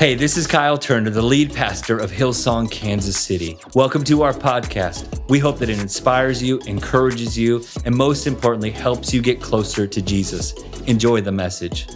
Hey, this is Kyle Turner, the lead pastor of Hillsong, Kansas City. Welcome to our podcast. We hope that it inspires you, encourages you, and most importantly, helps you get closer to Jesus. Enjoy the message.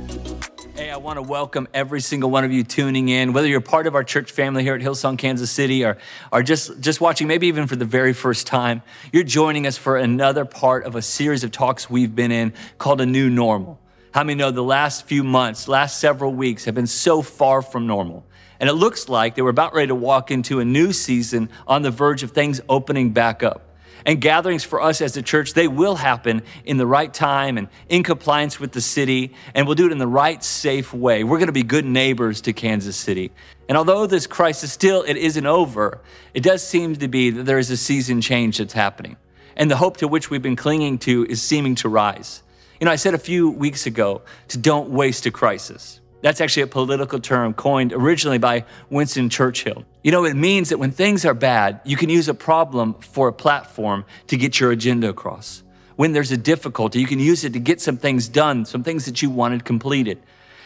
Hey, I want to welcome every single one of you tuning in, whether you're part of our church family here at Hillsong, Kansas City, or, or just, just watching, maybe even for the very first time. You're joining us for another part of a series of talks we've been in called A New Normal. How many know the last few months, last several weeks have been so far from normal? And it looks like they were about ready to walk into a new season on the verge of things opening back up. And gatherings for us as a church, they will happen in the right time and in compliance with the city, and we'll do it in the right, safe way. We're gonna be good neighbors to Kansas City. And although this crisis still it isn't over, it does seem to be that there is a season change that's happening. And the hope to which we've been clinging to is seeming to rise. You know, I said a few weeks ago to don't waste a crisis. That's actually a political term coined originally by Winston Churchill. You know, it means that when things are bad, you can use a problem for a platform to get your agenda across. When there's a difficulty, you can use it to get some things done, some things that you wanted completed.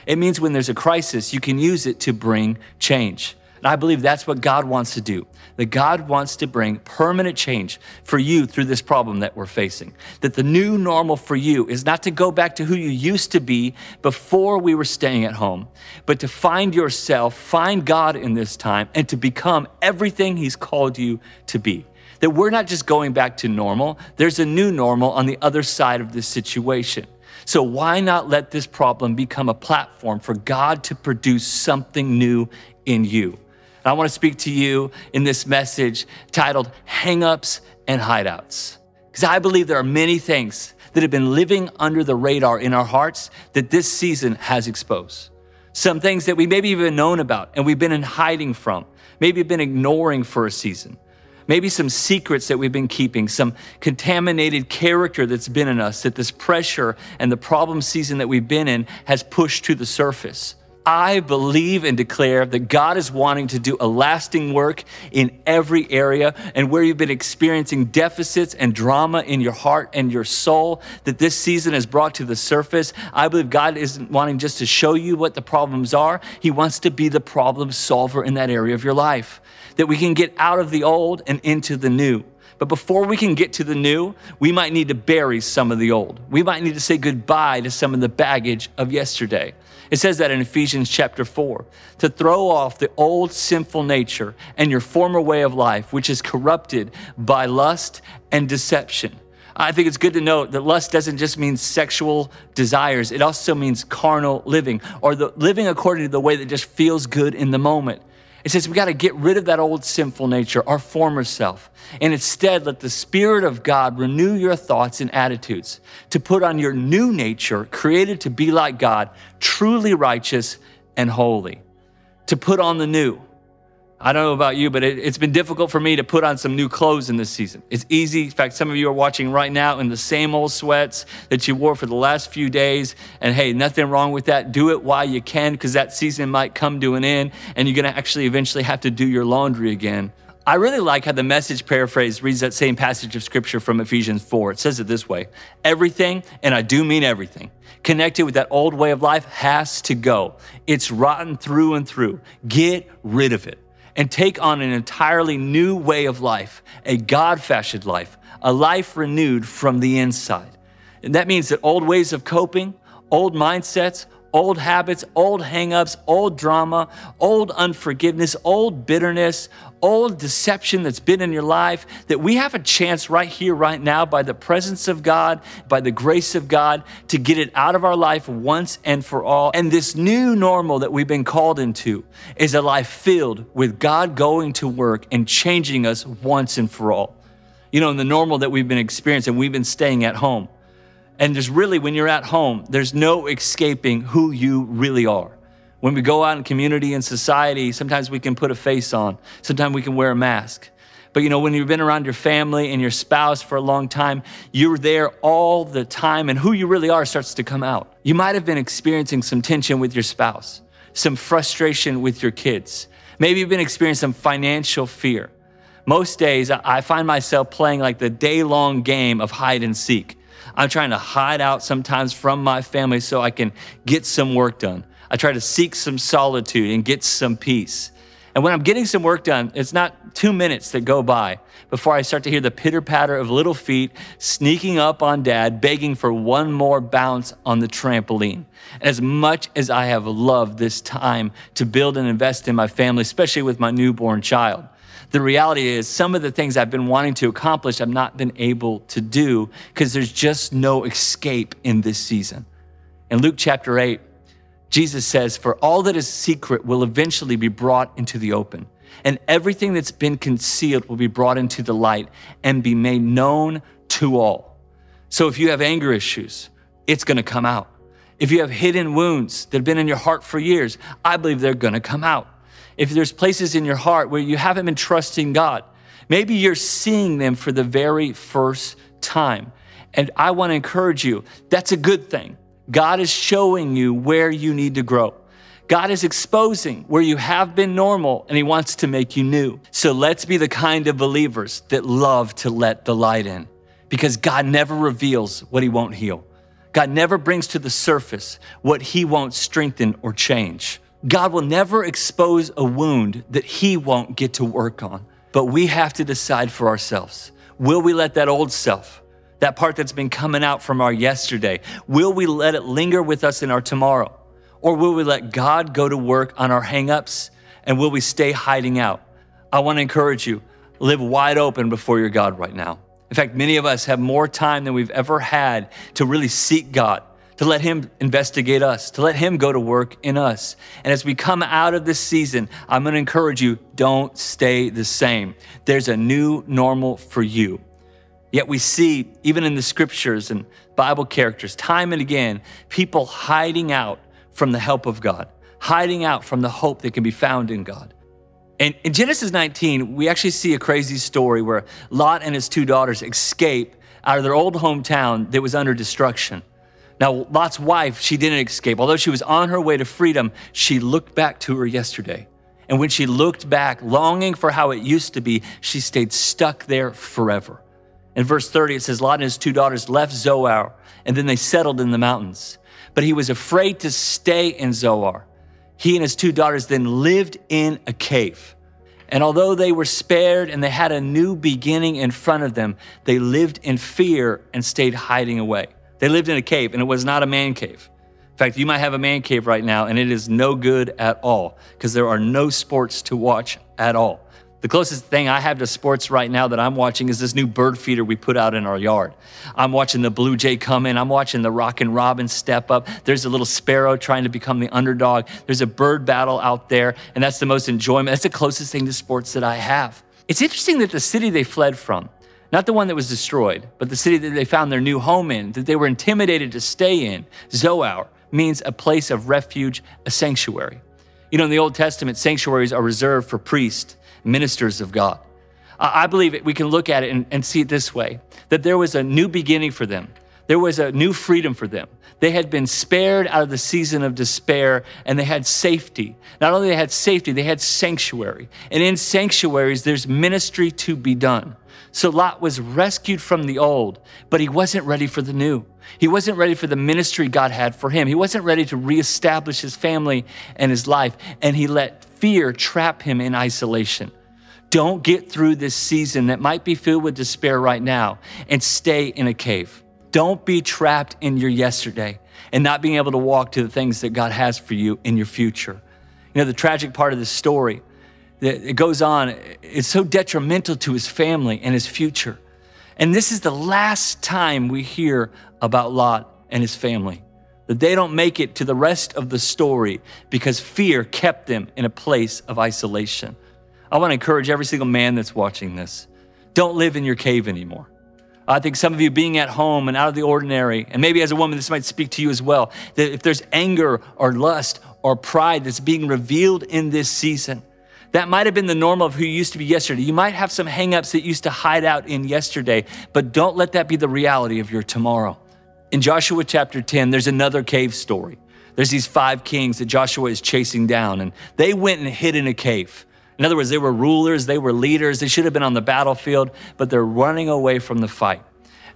It means when there's a crisis, you can use it to bring change. And I believe that's what God wants to do. That God wants to bring permanent change for you through this problem that we're facing. That the new normal for you is not to go back to who you used to be before we were staying at home, but to find yourself, find God in this time, and to become everything He's called you to be. That we're not just going back to normal, there's a new normal on the other side of this situation. So, why not let this problem become a platform for God to produce something new in you? I want to speak to you in this message titled Hangups and Hideouts. Because I believe there are many things that have been living under the radar in our hearts that this season has exposed. Some things that we maybe even known about and we've been in hiding from, maybe been ignoring for a season. Maybe some secrets that we've been keeping, some contaminated character that's been in us that this pressure and the problem season that we've been in has pushed to the surface. I believe and declare that God is wanting to do a lasting work in every area and where you've been experiencing deficits and drama in your heart and your soul that this season has brought to the surface. I believe God isn't wanting just to show you what the problems are. He wants to be the problem solver in that area of your life. That we can get out of the old and into the new. But before we can get to the new, we might need to bury some of the old. We might need to say goodbye to some of the baggage of yesterday. It says that in Ephesians chapter 4 to throw off the old sinful nature and your former way of life, which is corrupted by lust and deception. I think it's good to note that lust doesn't just mean sexual desires, it also means carnal living or the living according to the way that just feels good in the moment. It says we got to get rid of that old sinful nature, our former self, and instead let the Spirit of God renew your thoughts and attitudes to put on your new nature, created to be like God, truly righteous and holy. To put on the new. I don't know about you, but it, has been difficult for me to put on some new clothes in this season. It's easy. In fact, some of you are watching right now in the same old sweats that you wore for the last few days. And hey, nothing wrong with that. Do it while you can because that season might come to an end and you're going to actually eventually have to do your laundry again. I really like how the message paraphrase reads that same passage of scripture from Ephesians 4. It says it this way Everything, and I do mean everything, connected with that old way of life has to go. It's rotten through and through. Get rid of it and take on an entirely new way of life, a God fashioned life, a life renewed from the inside. And that means that old ways of coping, old mindsets, old habits, old hangups, old drama, old unforgiveness, old bitterness, old deception that's been in your life, that we have a chance right here, right now, by the presence of God, by the grace of God, to get it out of our life once and for all. And this new normal that we've been called into is a life filled with God going to work and changing us once and for all. You know, in the normal that we've been experiencing, we've been staying at home. And there's really, when you're at home, there's no escaping who you really are. When we go out in community and society, sometimes we can put a face on, sometimes we can wear a mask. But you know, when you've been around your family and your spouse for a long time, you're there all the time, and who you really are starts to come out. You might have been experiencing some tension with your spouse, some frustration with your kids. Maybe you've been experiencing some financial fear. Most days, I find myself playing like the day long game of hide and seek. I'm trying to hide out sometimes from my family so I can get some work done. I try to seek some solitude and get some peace. And when I'm getting some work done, it's not two minutes that go by before I start to hear the pitter patter of little feet sneaking up on dad, begging for one more bounce on the trampoline. And as much as I have loved this time to build and invest in my family, especially with my newborn child, the reality is some of the things I've been wanting to accomplish, I've not been able to do because there's just no escape in this season. In Luke chapter 8, Jesus says, For all that is secret will eventually be brought into the open, and everything that's been concealed will be brought into the light and be made known to all. So if you have anger issues, it's gonna come out. If you have hidden wounds that have been in your heart for years, I believe they're gonna come out. If there's places in your heart where you haven't been trusting God, maybe you're seeing them for the very first time. And I wanna encourage you, that's a good thing. God is showing you where you need to grow. God is exposing where you have been normal and He wants to make you new. So let's be the kind of believers that love to let the light in because God never reveals what He won't heal. God never brings to the surface what He won't strengthen or change. God will never expose a wound that He won't get to work on. But we have to decide for ourselves will we let that old self, that part that's been coming out from our yesterday, will we let it linger with us in our tomorrow? Or will we let God go to work on our hangups and will we stay hiding out? I want to encourage you live wide open before your God right now. In fact, many of us have more time than we've ever had to really seek God, to let Him investigate us, to let Him go to work in us. And as we come out of this season, I'm to encourage you don't stay the same. There's a new normal for you. Yet we see, even in the scriptures and Bible characters, time and again, people hiding out from the help of God, hiding out from the hope that can be found in God. And in Genesis 19, we actually see a crazy story where Lot and his two daughters escape out of their old hometown that was under destruction. Now, Lot's wife, she didn't escape. Although she was on her way to freedom, she looked back to her yesterday. And when she looked back, longing for how it used to be, she stayed stuck there forever. In verse 30, it says, Lot and his two daughters left Zoar, and then they settled in the mountains. But he was afraid to stay in Zoar. He and his two daughters then lived in a cave. And although they were spared and they had a new beginning in front of them, they lived in fear and stayed hiding away. They lived in a cave, and it was not a man cave. In fact, you might have a man cave right now, and it is no good at all because there are no sports to watch at all. The closest thing I have to sports right now that I'm watching is this new bird feeder we put out in our yard. I'm watching the blue jay come in. I'm watching the rockin' robin step up. There's a little sparrow trying to become the underdog. There's a bird battle out there, and that's the most enjoyment. That's the closest thing to sports that I have. It's interesting that the city they fled from, not the one that was destroyed, but the city that they found their new home in, that they were intimidated to stay in, Zoar, means a place of refuge, a sanctuary. You know, in the Old Testament, sanctuaries are reserved for priests ministers of God. I believe we can look at it and, and see it this way that there was a new beginning for them. There was a new freedom for them. They had been spared out of the season of despair and they had safety. Not only they had safety, they had sanctuary. And in sanctuaries, there's ministry to be done. So Lot was rescued from the old, but he wasn't ready for the new. He wasn't ready for the ministry God had for him. He wasn't ready to reestablish his family and his life, and he let fear trap him in isolation. Don't get through this season that might be filled with despair right now and stay in a cave. Don't be trapped in your yesterday and not being able to walk to the things that God has for you in your future. You know, the tragic part of this story, it goes on, it's so detrimental to his family and his future. And this is the last time we hear about Lot and his family. That they don't make it to the rest of the story because fear kept them in a place of isolation. I want to encourage every single man that's watching this don't live in your cave anymore. I think some of you being at home and out of the ordinary, and maybe as a woman, this might speak to you as well, that if there's anger or lust or pride that's being revealed in this season, that might have been the norm of who you used to be yesterday. You might have some hangups that used to hide out in yesterday, but don't let that be the reality of your tomorrow. In Joshua chapter 10, there's another cave story. There's these five kings that Joshua is chasing down, and they went and hid in a cave. In other words, they were rulers, they were leaders, they should have been on the battlefield, but they're running away from the fight.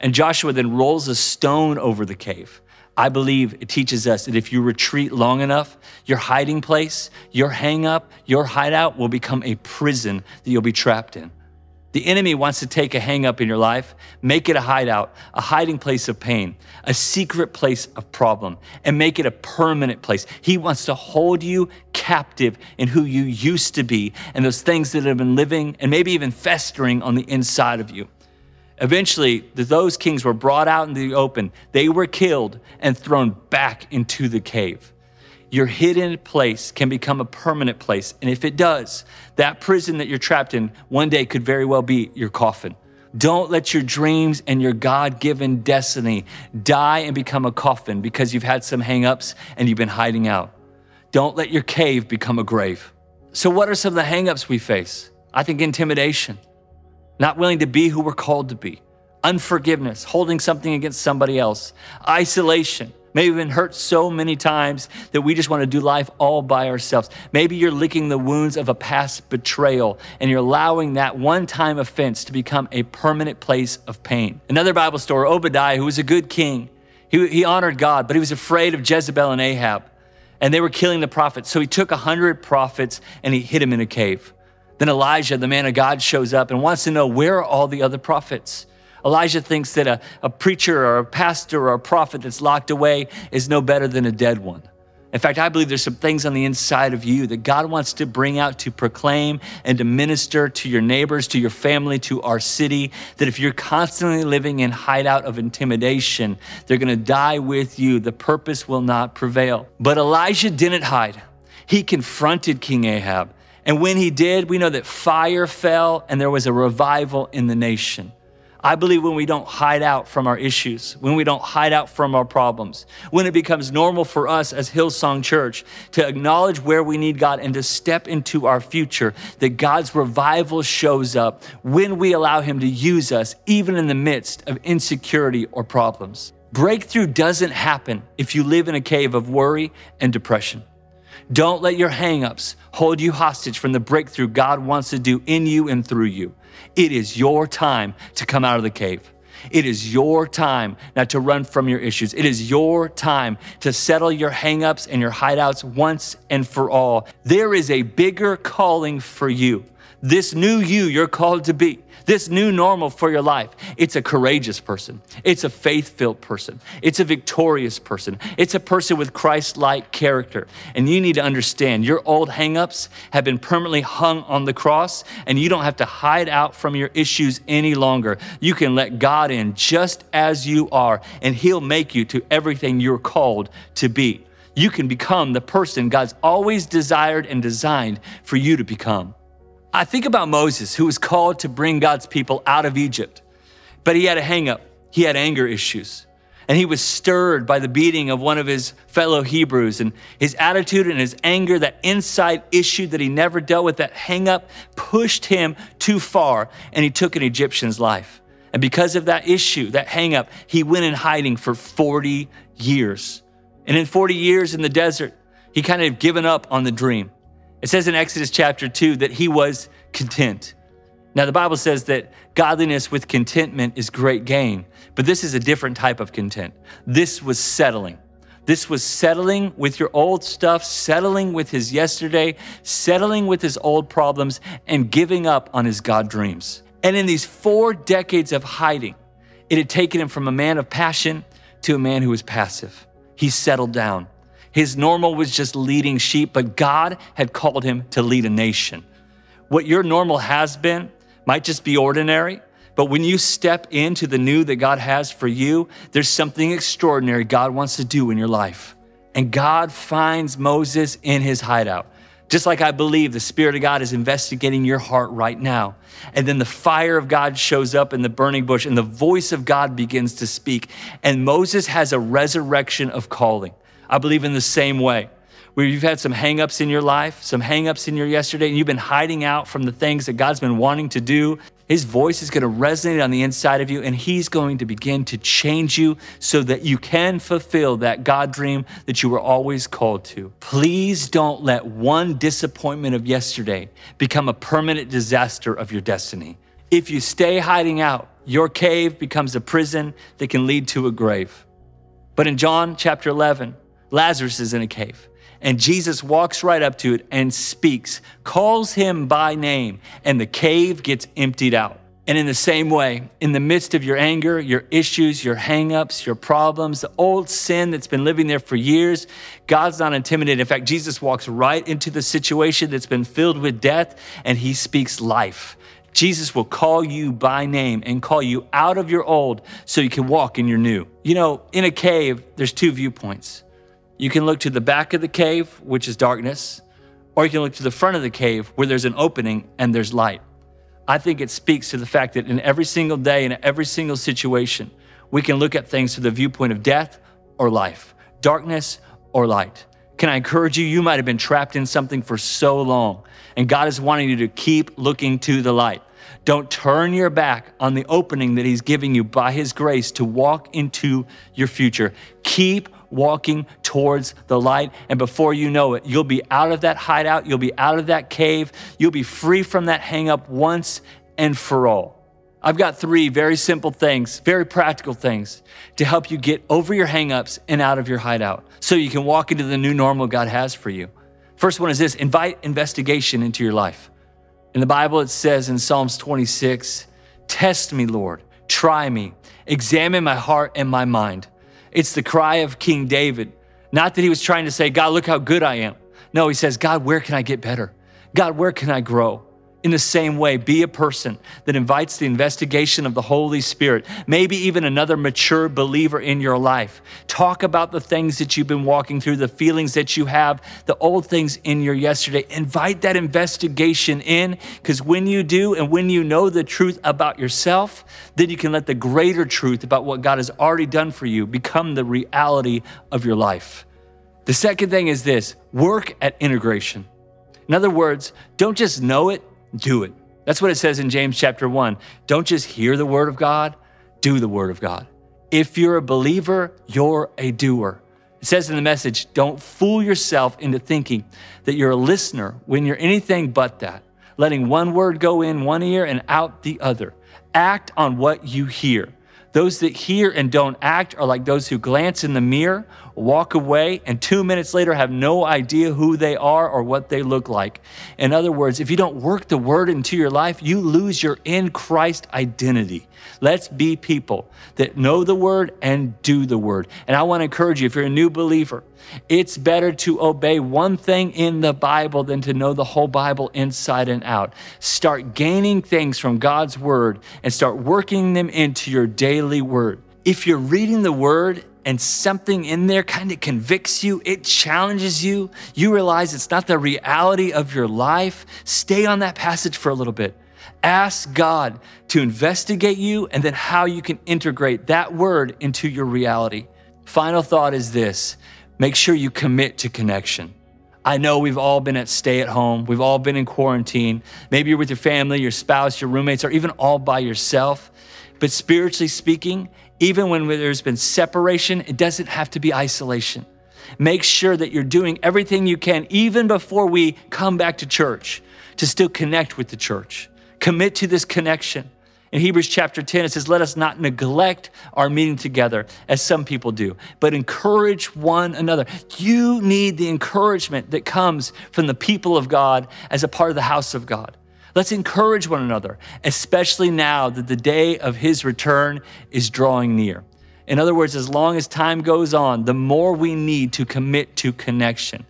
And Joshua then rolls a stone over the cave. I believe it teaches us that if you retreat long enough, your hiding place, your hang up, your hideout will become a prison that you'll be trapped in. The enemy wants to take a hang up in your life, make it a hideout, a hiding place of pain, a secret place of problem, and make it a permanent place. He wants to hold you captive in who you used to be and those things that have been living and maybe even festering on the inside of you. Eventually, those kings were brought out into the open. They were killed and thrown back into the cave. Your hidden place can become a permanent place. And if it does, that prison that you're trapped in one day could very well be your coffin. Don't let your dreams and your God given destiny die and become a coffin because you've had some hangups and you've been hiding out. Don't let your cave become a grave. So, what are some of the hangups we face? I think intimidation not willing to be who we're called to be, unforgiveness, holding something against somebody else, isolation. Maybe we've been hurt so many times that we just want to do life all by ourselves. Maybe you're licking the wounds of a past betrayal and you're allowing that one time offense to become a permanent place of pain. Another Bible story Obadiah, who was a good king, he, he honored God, but he was afraid of Jezebel and Ahab, and they were killing the prophets. So he took a hundred prophets and he hid them in a cave. Then Elijah, the man of God, shows up and wants to know where are all the other prophets? Elijah thinks that a, a preacher or a pastor or a prophet that's locked away is no better than a dead one. In fact, I believe there's some things on the inside of you that God wants to bring out to proclaim and to minister to your neighbors, to your family, to our city. That if you're constantly living in hideout of intimidation, they're going to die with you. The purpose will not prevail. But Elijah didn't hide. He confronted King Ahab. And when he did, we know that fire fell and there was a revival in the nation. I believe when we don't hide out from our issues, when we don't hide out from our problems, when it becomes normal for us as Hillsong Church to acknowledge where we need God and to step into our future, that God's revival shows up when we allow Him to use us, even in the midst of insecurity or problems. Breakthrough doesn't happen if you live in a cave of worry and depression. Don't let your hangups hold you hostage from the breakthrough God wants to do in you and through you. It is your time to come out of the cave. It is your time not to run from your issues. It is your time to settle your hangups and your hideouts once and for all. There is a bigger calling for you. This new you you're called to be this new normal for your life. It's a courageous person. It's a faith filled person. It's a victorious person. It's a person with Christ like character. And you need to understand your old hangups have been permanently hung on the cross, and you don't have to hide out from your issues any longer. You can let God in just as you are, and He'll make you to everything you're called to be. You can become the person God's always desired and designed for you to become. I think about Moses, who was called to bring God's people out of Egypt, but he had a hangup. He had anger issues. And he was stirred by the beating of one of his fellow Hebrews. And his attitude and his anger, that inside issue that he never dealt with, that hangup, pushed him too far, and he took an Egyptian's life. And because of that issue, that hangup, he went in hiding for 40 years. And in 40 years in the desert, he kind of given up on the dream. It says in Exodus chapter 2 that he was content. Now, the Bible says that godliness with contentment is great gain, but this is a different type of content. This was settling. This was settling with your old stuff, settling with his yesterday, settling with his old problems, and giving up on his God dreams. And in these four decades of hiding, it had taken him from a man of passion to a man who was passive. He settled down. His normal was just leading sheep, but God had called him to lead a nation. What your normal has been might just be ordinary, but when you step into the new that God has for you, there's something extraordinary God wants to do in your life. And God finds Moses in his hideout. Just like I believe the Spirit of God is investigating your heart right now. And then the fire of God shows up in the burning bush, and the voice of God begins to speak. And Moses has a resurrection of calling. I believe in the same way. Where you've had some hangups in your life, some hangups in your yesterday, and you've been hiding out from the things that God's been wanting to do. His voice is going to resonate on the inside of you, and He's going to begin to change you so that you can fulfill that God dream that you were always called to. Please don't let one disappointment of yesterday become a permanent disaster of your destiny. If you stay hiding out, your cave becomes a prison that can lead to a grave. But in John chapter 11, Lazarus is in a cave. And Jesus walks right up to it and speaks, calls him by name, and the cave gets emptied out. And in the same way, in the midst of your anger, your issues, your hangups, your problems, the old sin that's been living there for years, God's not intimidated. In fact, Jesus walks right into the situation that's been filled with death and he speaks life. Jesus will call you by name and call you out of your old so you can walk in your new. You know, in a cave, there's two viewpoints. You can look to the back of the cave, which is darkness, or you can look to the front of the cave where there's an opening and there's light. I think it speaks to the fact that in every single day, in every single situation, we can look at things through the viewpoint of death or life, darkness or light. Can I encourage you? You might have been trapped in something for so long, and God is wanting you to keep looking to the light. Don't turn your back on the opening that He's giving you by His grace to walk into your future. Keep walking towards the light. And before you know it, you'll be out of that hideout, you'll be out of that cave, you'll be free from that hangup once and for all. I've got three very simple things, very practical things to help you get over your hangups and out of your hideout so you can walk into the new normal God has for you. First one is this invite investigation into your life. In the Bible, it says in Psalms 26, Test me, Lord, try me, examine my heart and my mind. It's the cry of King David. Not that he was trying to say, God, look how good I am. No, he says, God, where can I get better? God, where can I grow? In the same way, be a person that invites the investigation of the Holy Spirit, maybe even another mature believer in your life. Talk about the things that you've been walking through, the feelings that you have, the old things in your yesterday. Invite that investigation in because when you do and when you know the truth about yourself, then you can let the greater truth about what God has already done for you become the reality of your life. The second thing is this work at integration. In other words, don't just know it, do it. That's what it says in James chapter 1. Don't just hear the word of God, do the word of God. If you're a believer, you're a doer. It says in the message, don't fool yourself into thinking that you're a listener when you're anything but that, letting one word go in one ear and out the other. Act on what you hear. Those that hear and don't act are like those who glance in the mirror, walk away, and two minutes later have no idea who they are or what they look like. In other words, if you don't work the word into your life, you lose your in Christ identity. Let's be people that know the word and do the word. And I want to encourage you if you're a new believer, it's better to obey one thing in the Bible than to know the whole Bible inside and out. Start gaining things from God's word and start working them into your daily word. If you're reading the word and something in there kind of convicts you, it challenges you, you realize it's not the reality of your life, stay on that passage for a little bit. Ask God to investigate you and then how you can integrate that word into your reality. Final thought is this make sure you commit to connection. I know we've all been at stay at home, we've all been in quarantine. Maybe you're with your family, your spouse, your roommates, or even all by yourself. But spiritually speaking, even when there's been separation, it doesn't have to be isolation. Make sure that you're doing everything you can, even before we come back to church, to still connect with the church. Commit to this connection. In Hebrews chapter 10, it says, Let us not neglect our meeting together as some people do, but encourage one another. You need the encouragement that comes from the people of God as a part of the house of God. Let's encourage one another, especially now that the day of his return is drawing near. In other words, as long as time goes on, the more we need to commit to connection.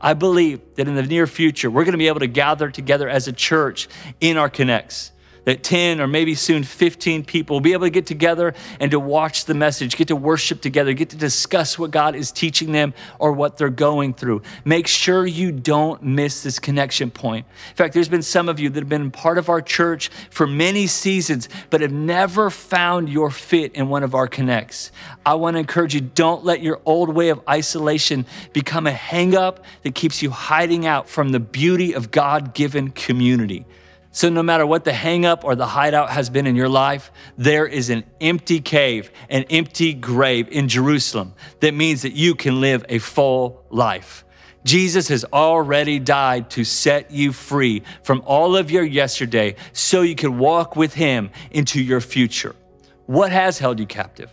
I believe that in the near future, we're going to be able to gather together as a church in our connects that 10 or maybe soon 15 people will be able to get together and to watch the message, get to worship together, get to discuss what God is teaching them or what they're going through. Make sure you don't miss this connection point. In fact, there's been some of you that have been part of our church for many seasons, but have never found your fit in one of our connects. I want to encourage you don't let your old way of isolation become a hang up that keeps you hiding out from the beauty of God given community. So, no matter what the hangup or the hideout has been in your life, there is an empty cave, an empty grave in Jerusalem that means that you can live a full life. Jesus has already died to set you free from all of your yesterday so you can walk with him into your future. What has held you captive?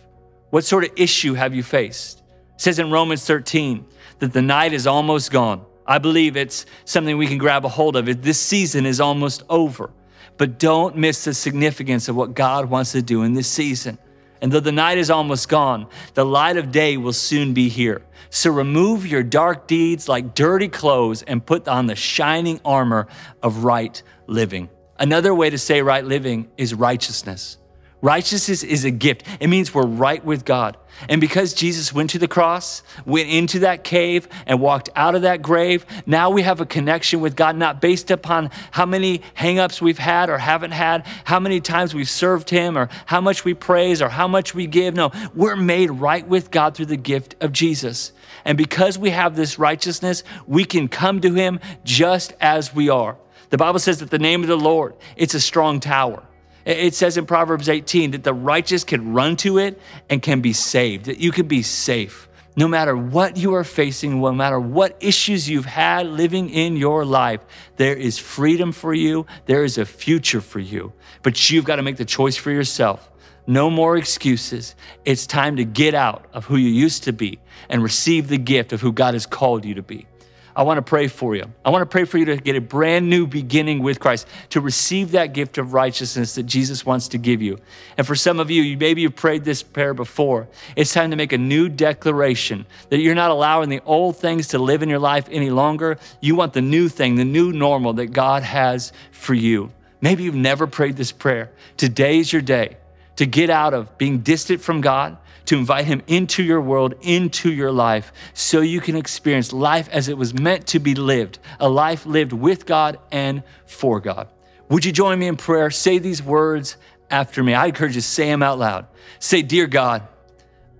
What sort of issue have you faced? It says in Romans 13 that the night is almost gone. I believe it's something we can grab a hold of. This season is almost over. But don't miss the significance of what God wants to do in this season. And though the night is almost gone, the light of day will soon be here. So remove your dark deeds like dirty clothes and put on the shining armor of right living. Another way to say right living is righteousness. Righteousness is a gift. It means we're right with God. And because Jesus went to the cross, went into that cave, and walked out of that grave, now we have a connection with God, not based upon how many hangups we've had or haven't had, how many times we've served Him, or how much we praise, or how much we give. No, we're made right with God through the gift of Jesus. And because we have this righteousness, we can come to Him just as we are. The Bible says that the name of the Lord, it's a strong tower. It says in Proverbs 18 that the righteous can run to it and can be saved, that you can be safe. No matter what you are facing, no matter what issues you've had living in your life, there is freedom for you. There is a future for you. But you've got to make the choice for yourself. No more excuses. It's time to get out of who you used to be and receive the gift of who God has called you to be. I want to pray for you. I want to pray for you to get a brand new beginning with Christ, to receive that gift of righteousness that Jesus wants to give you. And for some of you, maybe you've prayed this prayer before. It's time to make a new declaration that you're not allowing the old things to live in your life any longer. You want the new thing, the new normal that God has for you. Maybe you've never prayed this prayer. Today is your day to get out of being distant from God to invite Him into your world, into your life, so you can experience life as it was meant to be lived a life lived with God and for God. Would you join me in prayer? Say these words after me. I encourage you to say them out loud. Say, Dear God,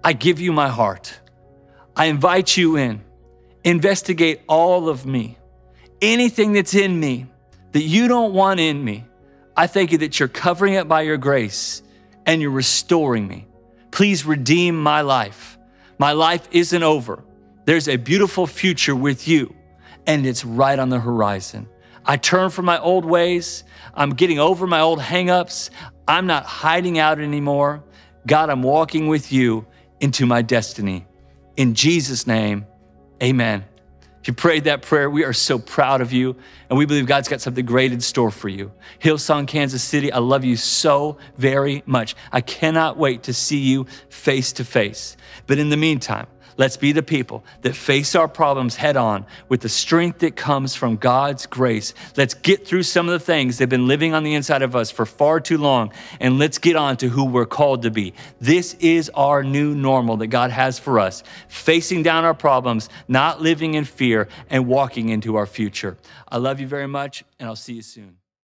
I give you my heart. I invite you in. Investigate all of me. Anything that's in me that you don't want in me, I thank you that you're covering it by your grace and you're restoring me. Please redeem my life. My life isn't over. There's a beautiful future with you, and it's right on the horizon. I turn from my old ways. I'm getting over my old hangups. I'm not hiding out anymore. God, I'm walking with you into my destiny. In Jesus' name, amen. If you prayed that prayer, we are so proud of you, and we believe God's got something great in store for you. Hillsong, Kansas City, I love you so very much. I cannot wait to see you face to face. But in the meantime, Let's be the people that face our problems head on with the strength that comes from God's grace. Let's get through some of the things that have been living on the inside of us for far too long, and let's get on to who we're called to be. This is our new normal that God has for us, facing down our problems, not living in fear, and walking into our future. I love you very much, and I'll see you soon.